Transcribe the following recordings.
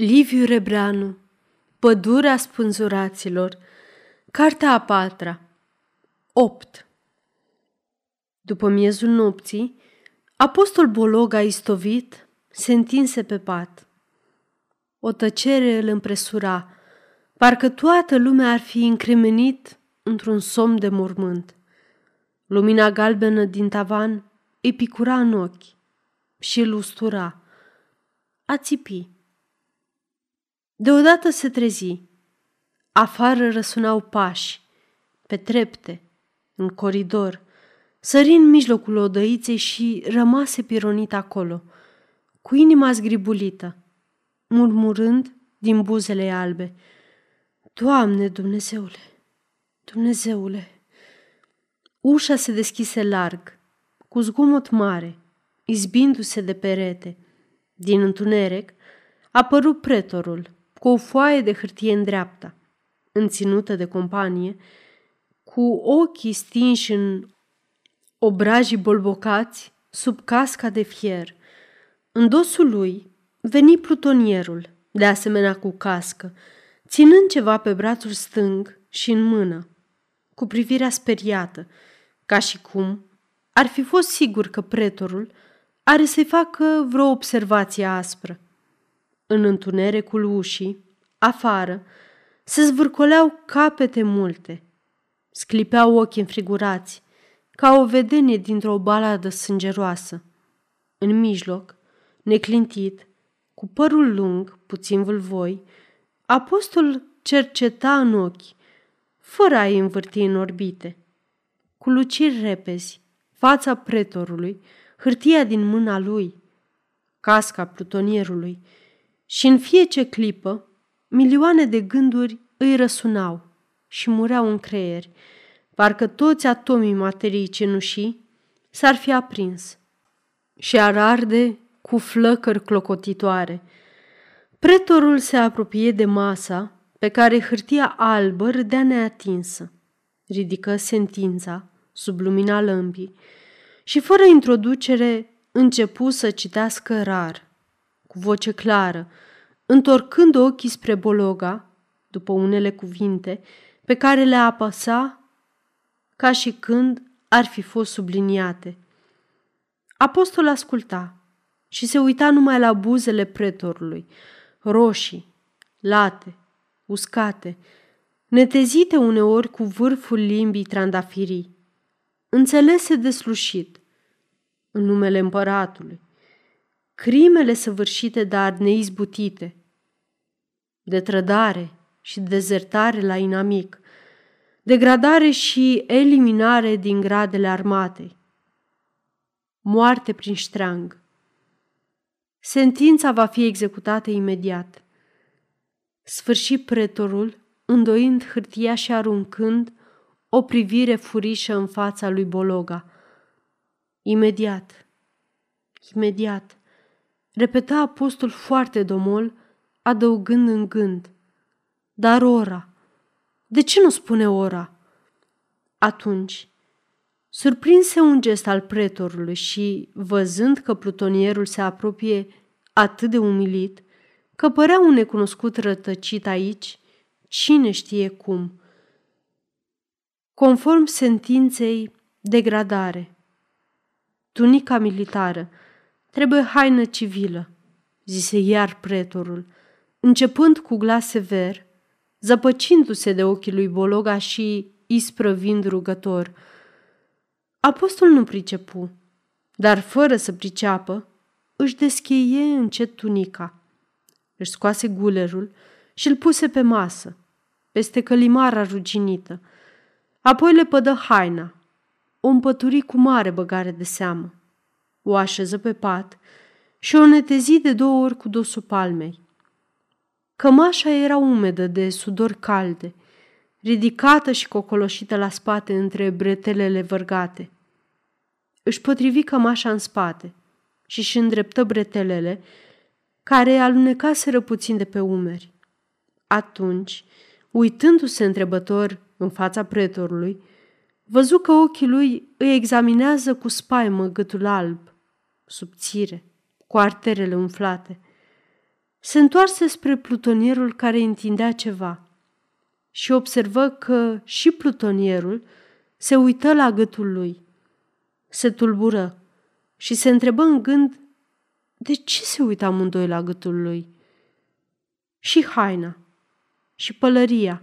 Liviu Rebreanu Pădurea spânzuraților Cartea a patra 8 După miezul nopții, apostol Bolog a istovit, se întinse pe pat. O tăcere îl împresura, parcă toată lumea ar fi încremenit într-un somn de mormânt. Lumina galbenă din tavan îi picura în ochi și îl ustura. A țipi Deodată se trezi. Afară răsunau pași, pe trepte, în coridor. Sări în mijlocul odăiței și rămase pironit acolo, cu inima zgribulită, murmurând din buzele albe. Doamne, Dumnezeule, Dumnezeule! Ușa se deschise larg, cu zgomot mare, izbindu-se de perete. Din întuneric apărut pretorul, cu o foaie de hârtie în dreapta, înținută de companie, cu ochii stinși în obrajii bolbocați sub casca de fier. În dosul lui veni plutonierul, de asemenea cu cască, ținând ceva pe brațul stâng și în mână, cu privirea speriată, ca și cum ar fi fost sigur că pretorul are să-i facă vreo observație aspră. În întunericul ușii, afară, se zvârcoleau capete multe. Sclipeau ochii înfrigurați, ca o vedenie dintr-o baladă sângeroasă. În mijloc, neclintit, cu părul lung, puțin vâlvoi, apostol cerceta în ochi, fără a-i învârti în orbite. Cu luciri repezi, fața pretorului, hârtia din mâna lui, casca plutonierului, și în fiece clipă, milioane de gânduri îi răsunau și mureau în creieri, parcă toți atomii materiei cenușii s-ar fi aprins și ar arde cu flăcări clocotitoare. Pretorul se apropie de masa pe care hârtia albă râdea neatinsă. Ridică sentința sub lumina lămpii și fără introducere începu să citească rar, cu voce clară, întorcând ochii spre Bologa, după unele cuvinte pe care le apăsa ca și când ar fi fost subliniate. Apostol asculta și se uita numai la buzele pretorului, roșii, late, uscate, netezite uneori cu vârful limbii trandafirii. Înțelese deslușit, în numele împăratului, crimele săvârșite, dar neizbutite, de trădare și dezertare la inamic, degradare și eliminare din gradele armatei, moarte prin ștreang. Sentința va fi executată imediat. Sfârșit pretorul, îndoind hârtia și aruncând o privire furișă în fața lui Bologa. Imediat, imediat, repeta apostol foarte domol, adăugând în gând. Dar ora? De ce nu spune ora? Atunci, surprinse un gest al pretorului și, văzând că plutonierul se apropie atât de umilit, că părea un necunoscut rătăcit aici, cine știe cum. Conform sentinței, degradare. Tunica militară, trebuie haină civilă, zise iar pretorul – începând cu glas sever, zăpăcindu-se de ochii lui Bologa și isprăvind rugător. Apostol nu pricepu, dar fără să priceapă, își descheie încet tunica. Își scoase gulerul și îl puse pe masă, peste călimara ruginită. Apoi le pădă haina, o împături cu mare băgare de seamă. O așeză pe pat și o netezi de două ori cu dosul palmei. Cămașa era umedă de sudor calde, ridicată și cocoloșită la spate între bretelele vărgate. Își potrivi cămașa în spate și își îndreptă bretelele, care alunecaseră puțin de pe umeri. Atunci, uitându-se întrebător în fața pretorului, văzu că ochii lui îi examinează cu spaimă gâtul alb, subțire, cu arterele umflate – Se întoarse spre plutonierul care întindea ceva și observă că și plutonierul se uită la gâtul lui. Se tulbură și se întrebă în gând de ce se uită amândoi la gâtul lui. Și haina și pălăria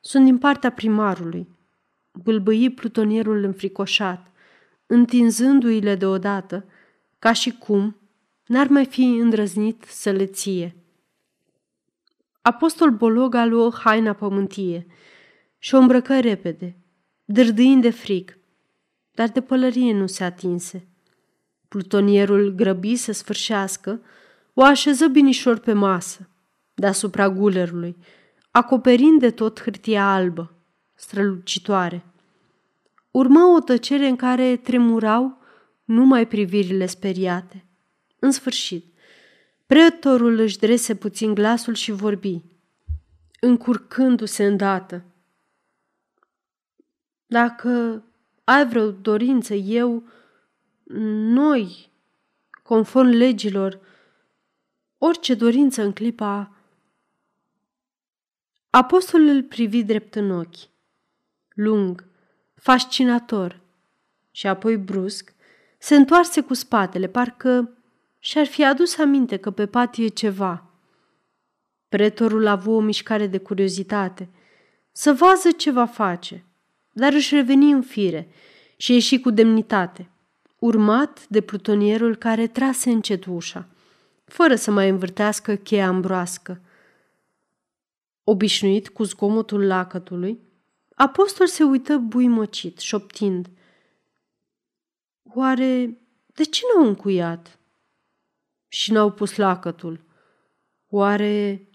sunt din partea primarului, bâlbâi plutonierul înfricoșat, întinzându-i-le deodată, ca și cum n-ar mai fi îndrăznit să le ție. Apostol Bologa luă haina pământie și o îmbrăcă repede, dârdâind de frig, dar de pălărie nu se atinse. Plutonierul grăbi să sfârșească, o așeză binișor pe masă, deasupra gulerului, acoperind de tot hârtia albă, strălucitoare. Urma o tăcere în care tremurau numai privirile speriate. În sfârșit, pretorul își drese puțin glasul și vorbi, încurcându-se îndată. Dacă ai vreo dorință, eu, noi, conform legilor, orice dorință în clipa... Apostolul îl privi drept în ochi, lung, fascinator, și apoi brusc se întoarse cu spatele, parcă și-ar fi adus aminte că pe pat e ceva. Pretorul a avut o mișcare de curiozitate, să vază ce va face, dar își reveni în fire și ieși cu demnitate, urmat de plutonierul care trase încet ușa, fără să mai învârtească cheia ambroască. Obișnuit cu zgomotul lacătului, apostol se uită buimăcit, șoptind. Oare de ce n-au încuiat? Și n-au pus lacătul? Oare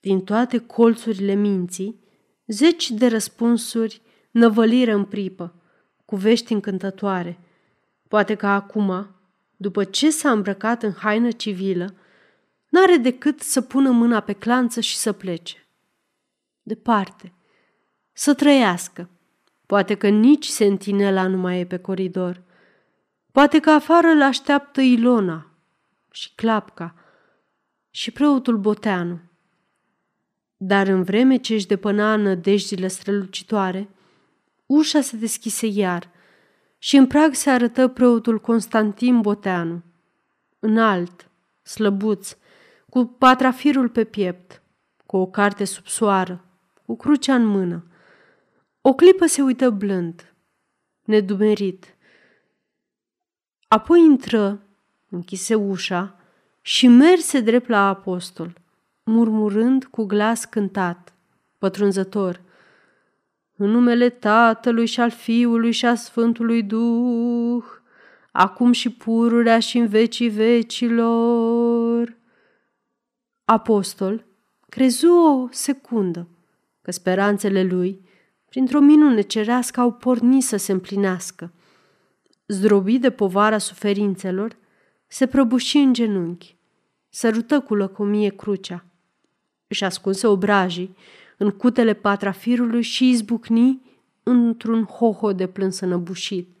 din toate colțurile minții, zeci de răspunsuri năvălire în pripă, cu vești încântătoare. Poate că acum, după ce s-a îmbrăcat în haină civilă, n-are decât să pună mâna pe clanță și să plece. Departe, să trăiască. Poate că nici sentinela nu mai e pe coridor. Poate că afară îl așteaptă Ilona și Clapca și preotul Boteanu. Dar în vreme ce își depăna nădejdile strălucitoare, ușa se deschise iar și în prag se arătă preotul Constantin Boteanu, înalt, slăbuț, cu patrafirul pe piept, cu o carte sub soară, cu crucea în mână. O clipă se uită blând, nedumerit. Apoi intră, închise ușa și merse drept la apostol, murmurând cu glas cântat, pătrunzător – în numele Tatălui și al Fiului și a Sfântului Duh, acum și pururea și în vecii vecilor. Apostol crezu o secundă că speranțele lui, printr-o minune cerească, au pornit să se împlinească. Zdrobit de povara suferințelor, se prăbuși în genunchi, sărută cu lăcomie crucea, își ascunse obrajii în cutele patrafirului și izbucni într-un hoho de plâns înăbușit.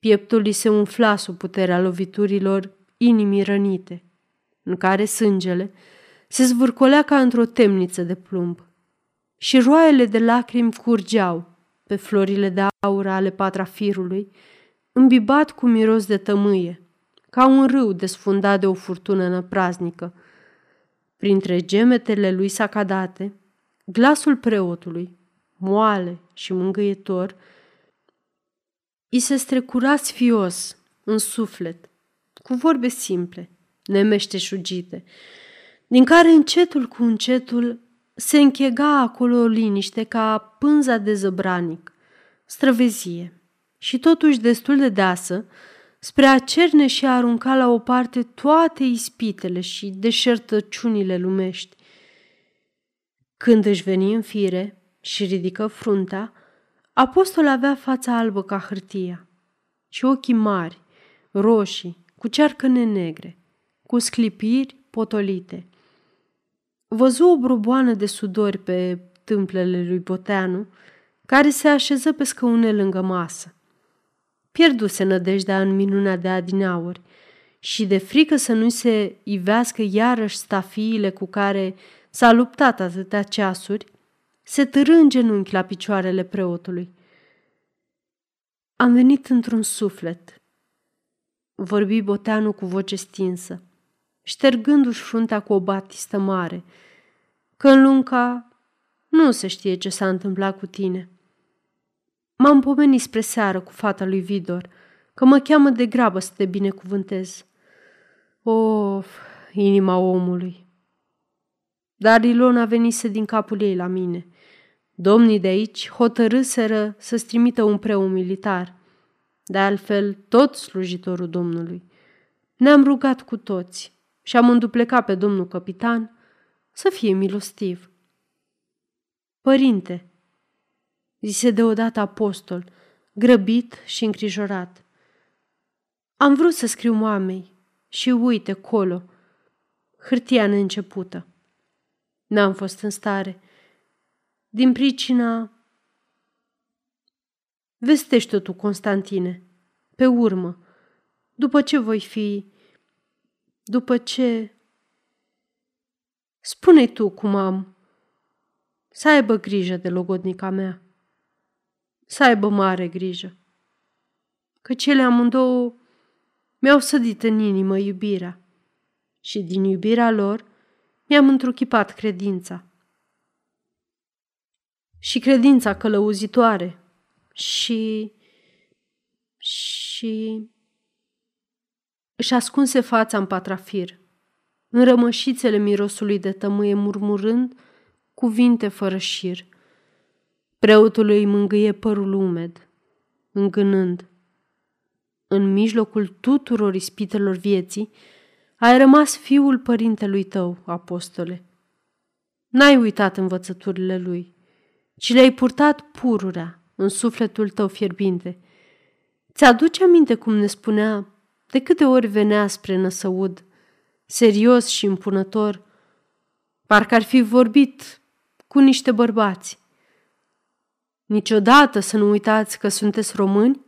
Pieptul îi se umfla sub puterea loviturilor inimii rănite, în care sângele se zvârcolea ca într-o temniță de plumb și roaiele de lacrimi curgeau pe florile de aur ale patrafirului, îmbibat cu miros de tămâie, ca un râu desfundat de o furtună năpraznică. Printre gemetele lui sacadate, Glasul preotului, moale și mângâietor, îi se strecura sfios în suflet, cu vorbe simple, nemeșteșugite, din care încetul cu încetul se închega acolo o liniște ca pânza de zăbranic, străvezie și totuși destul de deasă spre a cerne și a arunca la o parte toate ispitele și deșertăciunile lumești. Când își veni în fire și ridică fruntea, apostol avea fața albă ca hârtia și ochii mari, roșii, cu cearcăne negre, cu sclipiri potolite. Văzu o broboană de sudori pe tâmplele lui Boteanu, care se așeză pe scăune lângă masă. Pierduse nădejdea în minunea de adinauri și de frică să nu se ivească iarăși stafiile cu care s-a luptat atâtea ceasuri, se târâ în genunchi la picioarele preotului. Am venit într-un suflet, vorbi Boteanu cu voce stinsă, ștergându-și fruntea cu o batistă mare, că în lunca nu se știe ce s-a întâmplat cu tine. M-am pomenit spre seară cu fata lui Vidor, că mă cheamă de grabă să te binecuvântez. Of, inima omului! Dar Ilona venise din capul ei la mine. Domnii de aici hotărâseră să-ți trimită un preu militar. De altfel, tot slujitorul Domnului. Ne-am rugat cu toți și am înduplecat pe domnul capitan să fie milostiv. Părinte, zise deodată apostol, grăbit și îngrijorat. Am vrut să scriu mamei și uite, colo, hârtia neîncepută. N-am fost în stare. Din pricina... Vestește tu, Constantine, pe urmă, după ce voi fi... După ce... spune tu cum am. Să aibă grijă de logodnica mea. Să aibă mare grijă. Că cele amândouă mi-au sădit în inimă iubirea și din iubirea lor mi-am întruchipat credința. Și credința călăuzitoare și... și... Își ascunse fața în patrafir, în rămășițele mirosului de tămâie murmurând cuvinte fără șir. Preotul îi mângâie părul umed, îngânând. În mijlocul tuturor ispitelor vieții, ai rămas fiul părintelui tău, apostole. N-ai uitat învățăturile lui, ci le-ai purtat pururea în sufletul tău fierbinte. Ți-aduce aminte cum ne spunea de câte ori venea spre năsăud, serios și impunător, parcă ar fi vorbit cu niște bărbați. Niciodată să nu uitați că sunteți români?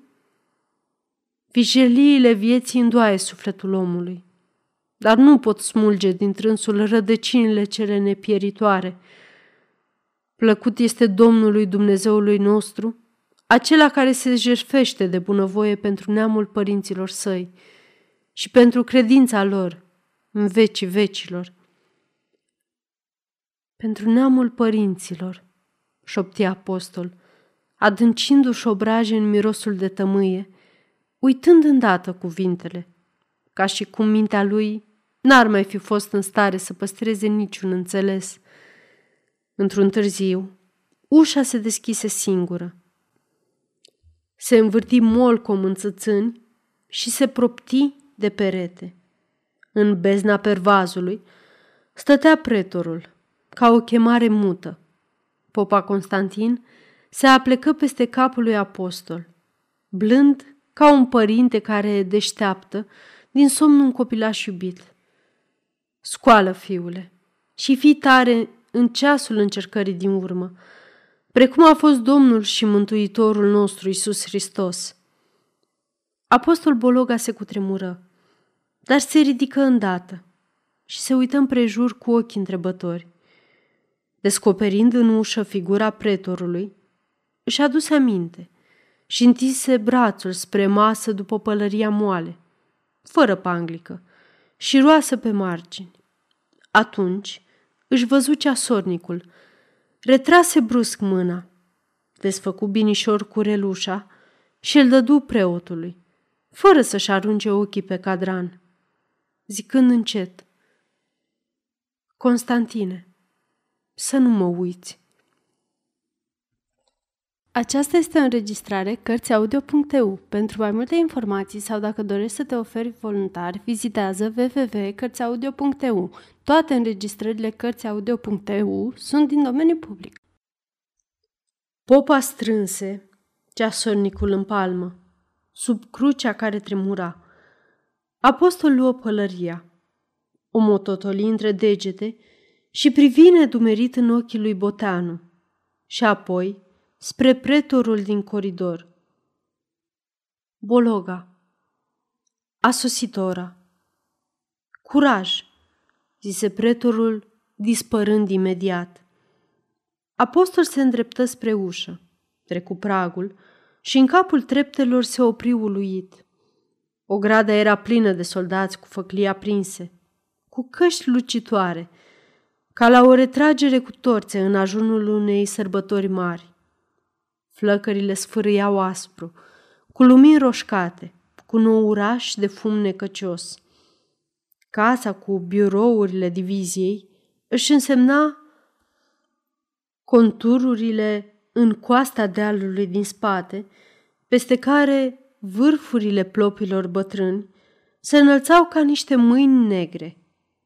Vijeliile vieții îndoaie sufletul omului dar nu pot smulge din trânsul rădăcinile cele nepieritoare. Plăcut este Domnului Dumnezeului nostru, acela care se jerfește de bunăvoie pentru neamul părinților săi și pentru credința lor în vecii vecilor. Pentru neamul părinților, șopti apostol, adâncindu-și obraje în mirosul de tămâie, uitând îndată cuvintele, ca și cum mintea lui N-ar mai fi fost în stare să păstreze niciun înțeles. Într-un târziu, ușa se deschise singură. Se învârti molcom în țățâni și se propti de perete. În bezna pervazului stătea pretorul, ca o chemare mută. Popa Constantin se aplecă peste capul lui apostol, blând ca un părinte care deșteaptă din somn un copilaș iubit. Scoală, fiule, și fii tare în ceasul încercării din urmă, precum a fost Domnul și Mântuitorul nostru Isus Hristos. Apostol Bologa se cutremură, dar se ridică îndată și se uită împrejur cu ochii întrebători. Descoperind în ușă figura pretorului, își aduse aminte și întinse brațul spre masă după pălăria moale, fără panglică, și roasă pe margini. Atunci își văzu ceasornicul, retrase brusc mâna, desfăcu binișor cu relușa și îl dădu preotului, fără să-și arunce ochii pe cadran, zicând încet, Constantine, să nu mă uiți. Aceasta este o înregistrare Cărțiaudio.eu. Pentru mai multe informații sau dacă dorești să te oferi voluntar, vizitează www.cărțiaudio.eu. Toate înregistrările Cărțiaudio.eu sunt din domeniu public. Popa strânse ceasornicul în palmă, sub crucea care tremura. Apostol luă pălăria, o mototoli între degete și privi nedumerit în ochii lui Boteanu și apoi spre pretorul din coridor. Bologa. A sosit ora. Curaj, zise pretorul, dispărând imediat. Apostol se îndreptă spre ușă, trecu pragul și în capul treptelor se opri uluit. O grada era plină de soldați cu făclii aprinse, cu căști lucitoare, ca la o retragere cu torțe în ajunul unei sărbători mari. Flăcările sfârâiau aspru, cu lumini roșcate, cu nouraș de fum necăcios. Casa cu birourile diviziei își însemna contururile în coasta dealului din spate, peste care vârfurile plopilor bătrâni se înălțau ca niște mâini negre,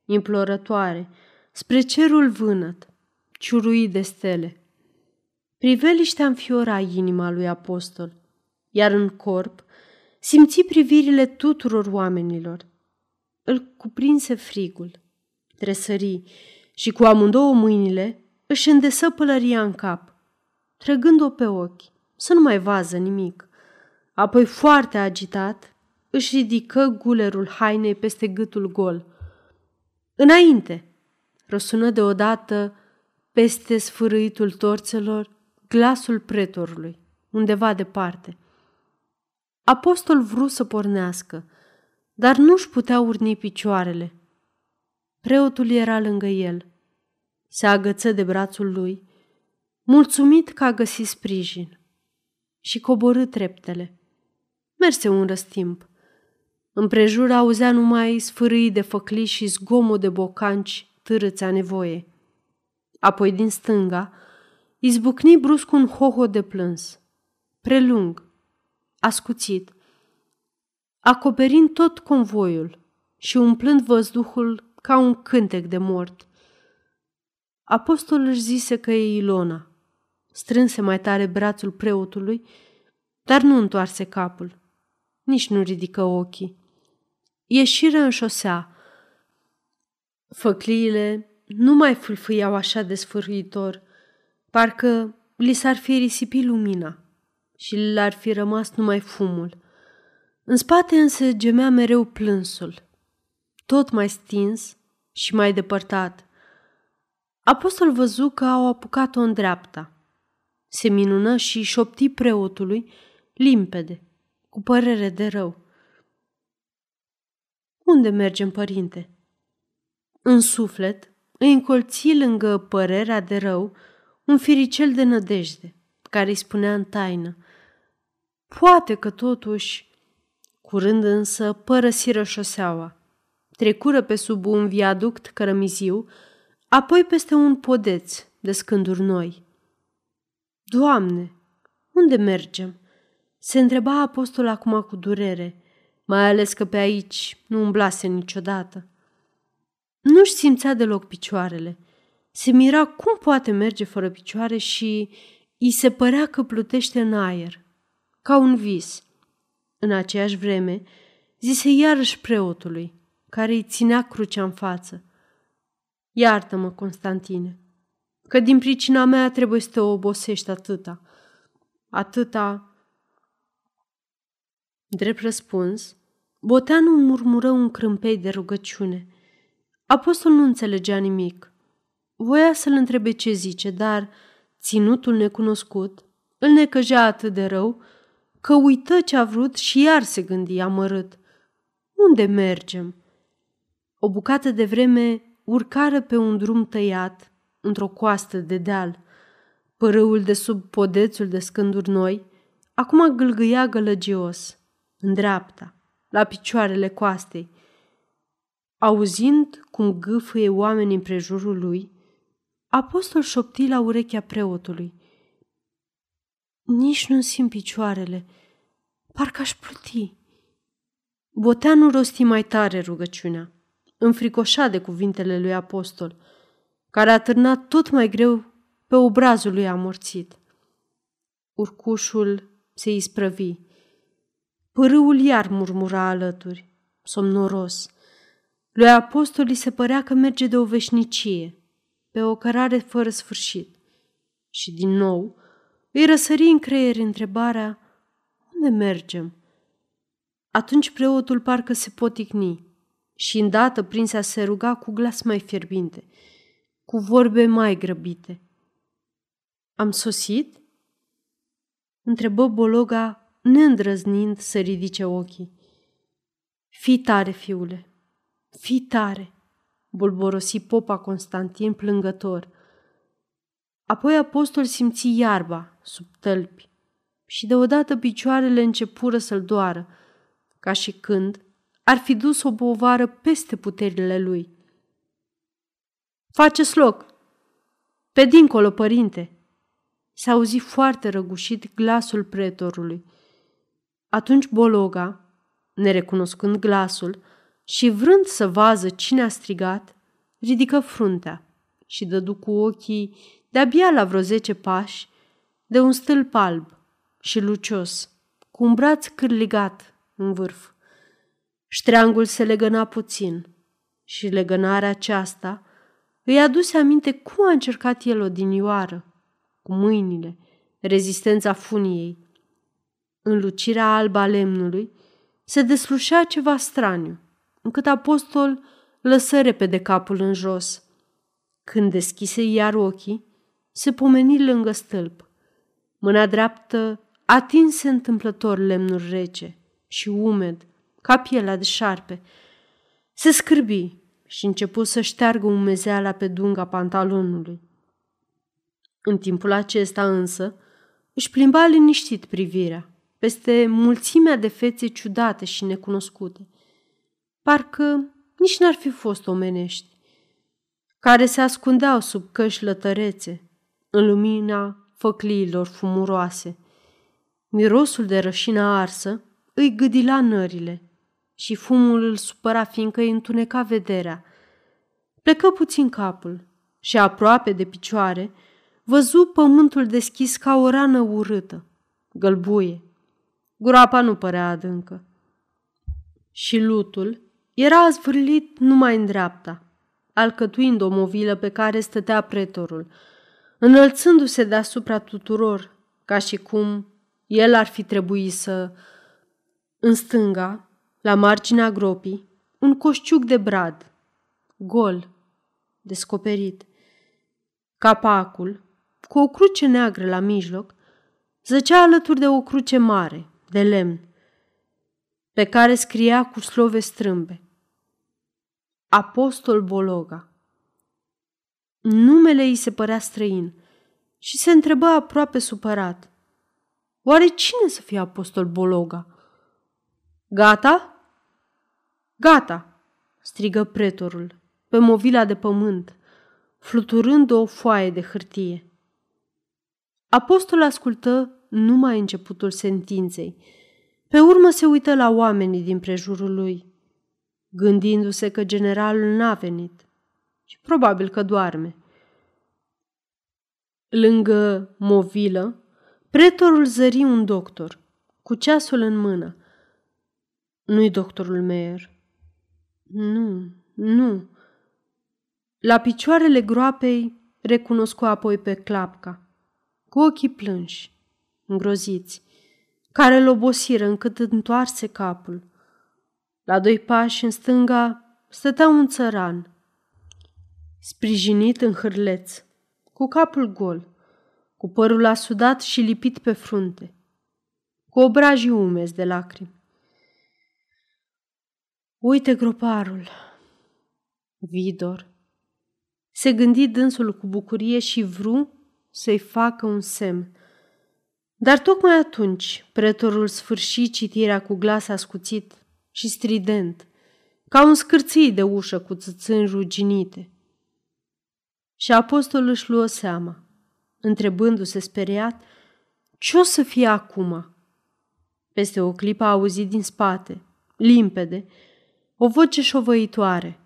implorătoare, spre cerul vânăt, ciuruit de stele. Priveliștea înfiora inima lui apostol, iar în corp simți privirile tuturor oamenilor. Îl cuprinse frigul, tresări și cu amândouă mâinile își îndesă pălăria în cap, trăgând-o pe ochi, să nu mai vază nimic. Apoi, foarte agitat, își ridică gulerul hainei peste gâtul gol. Înainte! Răsună deodată peste sfârâitul torțelor glasul pretorului, undeva departe. Apostol vrut să pornească, dar nu-și putea urni picioarele. Preotul era lângă el. Se agăță de brațul lui, mulțumit că a găsit sprijin și coborâ treptele. Merse un răstimp. Împrejur auzea numai sfârâi de făcli și zgomot de bocanci târâța nevoie. Apoi din stânga izbucni brusc un hoho de plâns, prelung, ascuțit, acoperind tot convoiul și umplând văzduhul ca un cântec de mort. Apostolul își zise că e Ilona. Strânse mai tare brațul preotului, dar nu întoarse capul. Nici nu ridică ochii. Ieșiră în șosea. Făcliile nu mai fâlfâiau așa de sfârâitor, parcă li s-ar fi risipit lumina și l-ar fi rămas numai fumul. În spate însă gemea mereu plânsul, tot mai stins și mai depărtat. Apostol văzu că au apucat-o în dreapta. Se minună și șopti preotului, limpede, cu părere de rău. Unde mergem, părinte? În suflet îi încolți lângă părerea de rău un firicel de nădejde, care îi spunea în taină. Poate că totuși... Curând însă părăsiră șoseaua. Trecură pe sub un viaduct cărămiziu, apoi peste un podeț de scânduri noi. Doamne, unde mergem? Se întreba apostol acum cu durere, mai ales că pe aici nu umblase niciodată. Nu-și simțea deloc picioarele. Se mira cum poate merge fără picioare și îi se părea că plutește în aer, ca un vis. În aceeași vreme, zise iarăși preotului, care îi ținea crucea în față. Iartă-mă, Constantine, că din pricina mea trebuie să te obosești atâta. Atâta... Drept răspuns, Boteanu murmură un crâmpei de rugăciune. Apostol nu înțelegea nimic. Voia să-l întrebe ce zice, dar ținutul necunoscut îl necăjea atât de rău că uită ce a vrut și iar se gândi amărât. Unde mergem? O bucată de vreme urcară pe un drum tăiat, într-o coastă de deal. Părâul de sub podețul de scânduri noi acum gâlgâia gălăgios, în dreapta, la picioarele coastei. Auzind cum gâfâie oamenii împrejurul lui, apostol șopti la urechea preotului. Nici nu simt picioarele, parcă aș pluti. Boteanu rosti mai tare rugăciunea, înfricoșat de cuvintele lui apostol, care a târnat tot mai greu pe obrazul lui amorțit. Urcușul se isprăvi. Pârâul iar murmura alături, somnoros. Lui apostol se părea că merge de o veșnicie, pe o cărare fără sfârșit. Și din nou îi răsări în creier întrebarea, unde mergem? Atunci preotul parcă se poticni. și îndată prinse a se ruga cu glas mai fierbinte, cu vorbe mai grăbite. Am sosit? Întrebă Bologa, neîndrăznind să ridice ochii. Fii tare, fiule, fii tare, bolborosi popa Constantin plângător. Apoi apostol simți iarba sub tălpi și deodată picioarele începură să-l doară, ca și când ar fi dus o povară peste puterile lui. Faceți loc! Pe dincolo, părinte!" S-a auzit foarte răgușit glasul pretorului. Atunci Bologa, nerecunoscând glasul și vrând să vază cine a strigat, ridică fruntea și dădu cu ochii de-abia la vreo zece pași de un stâlp alb și lucios, cu un braț cârligat în vârf. Ștreangul se legăna puțin și legănarea aceasta îi aduse aminte cum a încercat el odinioară, cu mâinile, rezistența funiei. În lucirea alba a lemnului se deslușea ceva straniu, încât apostol lăsă repede capul în jos. Când deschise iar ochii, se pomeni lângă stâlp. Mâna dreaptă atinse întâmplător lemnul rece și umed, ca pielea de șarpe. Se scârbi și începu să șteargă umezeala pe dunga pantalonului. În timpul acesta însă își plimba liniștit privirea peste mulțimea de fețe ciudate și necunoscute. Parcă nici n-ar fi fost omenești, care se ascundeau sub căști lătărețe, în lumina făcliilor fumuroase. Mirosul de rășină arsă îi gâdila nările și fumul îl supăra fiindcă îi întuneca vederea. Plecă puțin capul și aproape de picioare văzu pământul deschis ca o rană urâtă, gălbuie. Groapa nu părea adâncă. Și lutul era zvârlit numai în dreapta, alcătuind o movilă pe care stătea pretorul, înălțându-se deasupra tuturor, ca și cum el ar fi trebuit să... În stânga, la marginea gropii, un coșciuc de brad, gol, descoperit. Capacul, cu o cruce neagră la mijloc, zăcea alături de o cruce mare, de lemn, pe care scria cu slove strâmbe. Apostol Bologa. Numele îi se părea străin și se întreba aproape supărat. Oare cine să fie apostol Bologa? Gata? Gata, strigă pretorul, pe movila de pământ, fluturând o foaie de hârtie. Apostol ascultă numai începutul sentinței. Pe urmă se uită la oamenii din prejurul lui, gândindu-se că generalul n-a venit și probabil că doarme. Lângă movilă, pretorul zări un doctor, cu ceasul în mână. Nu-i doctorul Meyer. Nu, nu. La picioarele groapei recunoscu apoi pe clapca, cu ochii plânși, îngroziți, care îl obosiră încât întoarse capul. La doi pași în stânga stătea un țăran, sprijinit în hârleț, cu capul gol, cu părul asudat și lipit pe frunte, cu obrajii umezi de lacrimi. Uite groparul, Vidor. Se gândi dânsul cu bucurie și vru să-i facă un semn. Dar tocmai atunci pretorul sfârși citirea cu glas ascuțit și strident, ca un scârții de ușă cu țâțâni ruginite. Și apostolul își luă seama, întrebându-se speriat, ce o să fie acum? Peste o clipă a auzit din spate, limpede, o voce șovăitoare.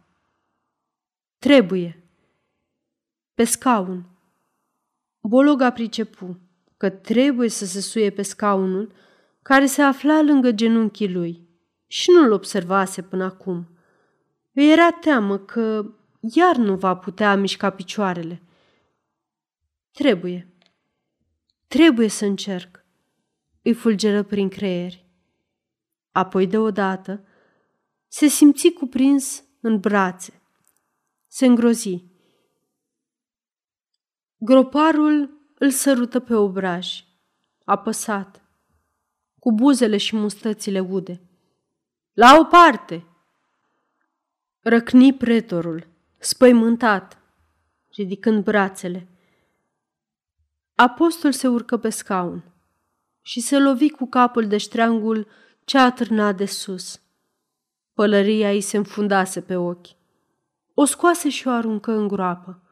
Trebuie. Pe scaun. Bologa pricepu că trebuie să se suie pe scaunul care se afla lângă genunchii lui și nu-l observase până acum. Îi era teamă că iar nu va putea mișca picioarele. Trebuie. Trebuie să încerc. Îi fulgeră prin creier. Apoi deodată se simți cuprins în brațe. Se îngrozi. Groparul îl sărută pe obraj, apăsat, cu buzele și mustățile ude. La o parte! Răcni pretorul, spăimântat, ridicând brațele. Apostol se urcă pe scaun și se lovi cu capul de ștreangul ce atârna de sus. Pălăria îi se înfundase pe ochi. O scoase și o aruncă în groapă.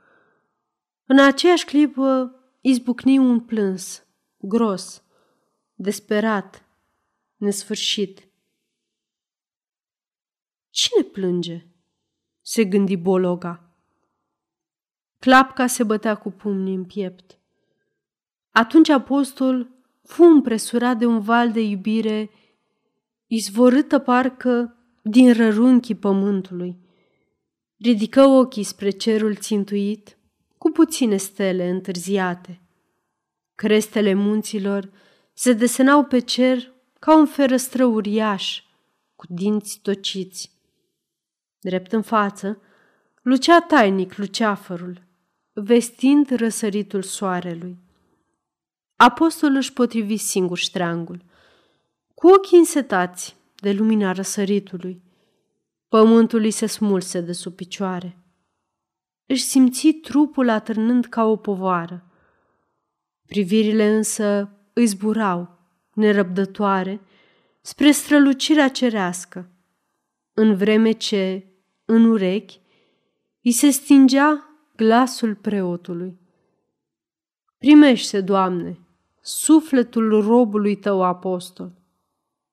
În aceeași clipă izbucni un plâns, gros, desperat, nesfârșit. Cine plânge? se gândi Bologa. Clapca se bătea cu pumnii în piept. Atunci apostol fu împresurat de un val de iubire izvorâtă parcă din rărunchii pământului. Ridică ochii spre cerul țintuit, cu puține stele întârziate. Crestele munților se desenau pe cer ca un ferăstră uriaș, cu dinți tociți. Drept în față, lucea tainic luceafărul, vestind răsăritul soarelui. Apostolul își potrivi singur ștreangul. Cu ochii însetați de lumina răsăritului, pământul îi se smulse de sub picioare. Își simți trupul atârnând ca o povară. Privirile însă îi zburau, nerăbdătoare, spre strălucirea cerească, în vreme ce, în urechi, îi se stingea glasul preotului. Primește, Doamne, sufletul robului tău apostol.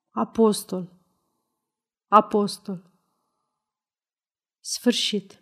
Apostol. Apostol. Sfârșit.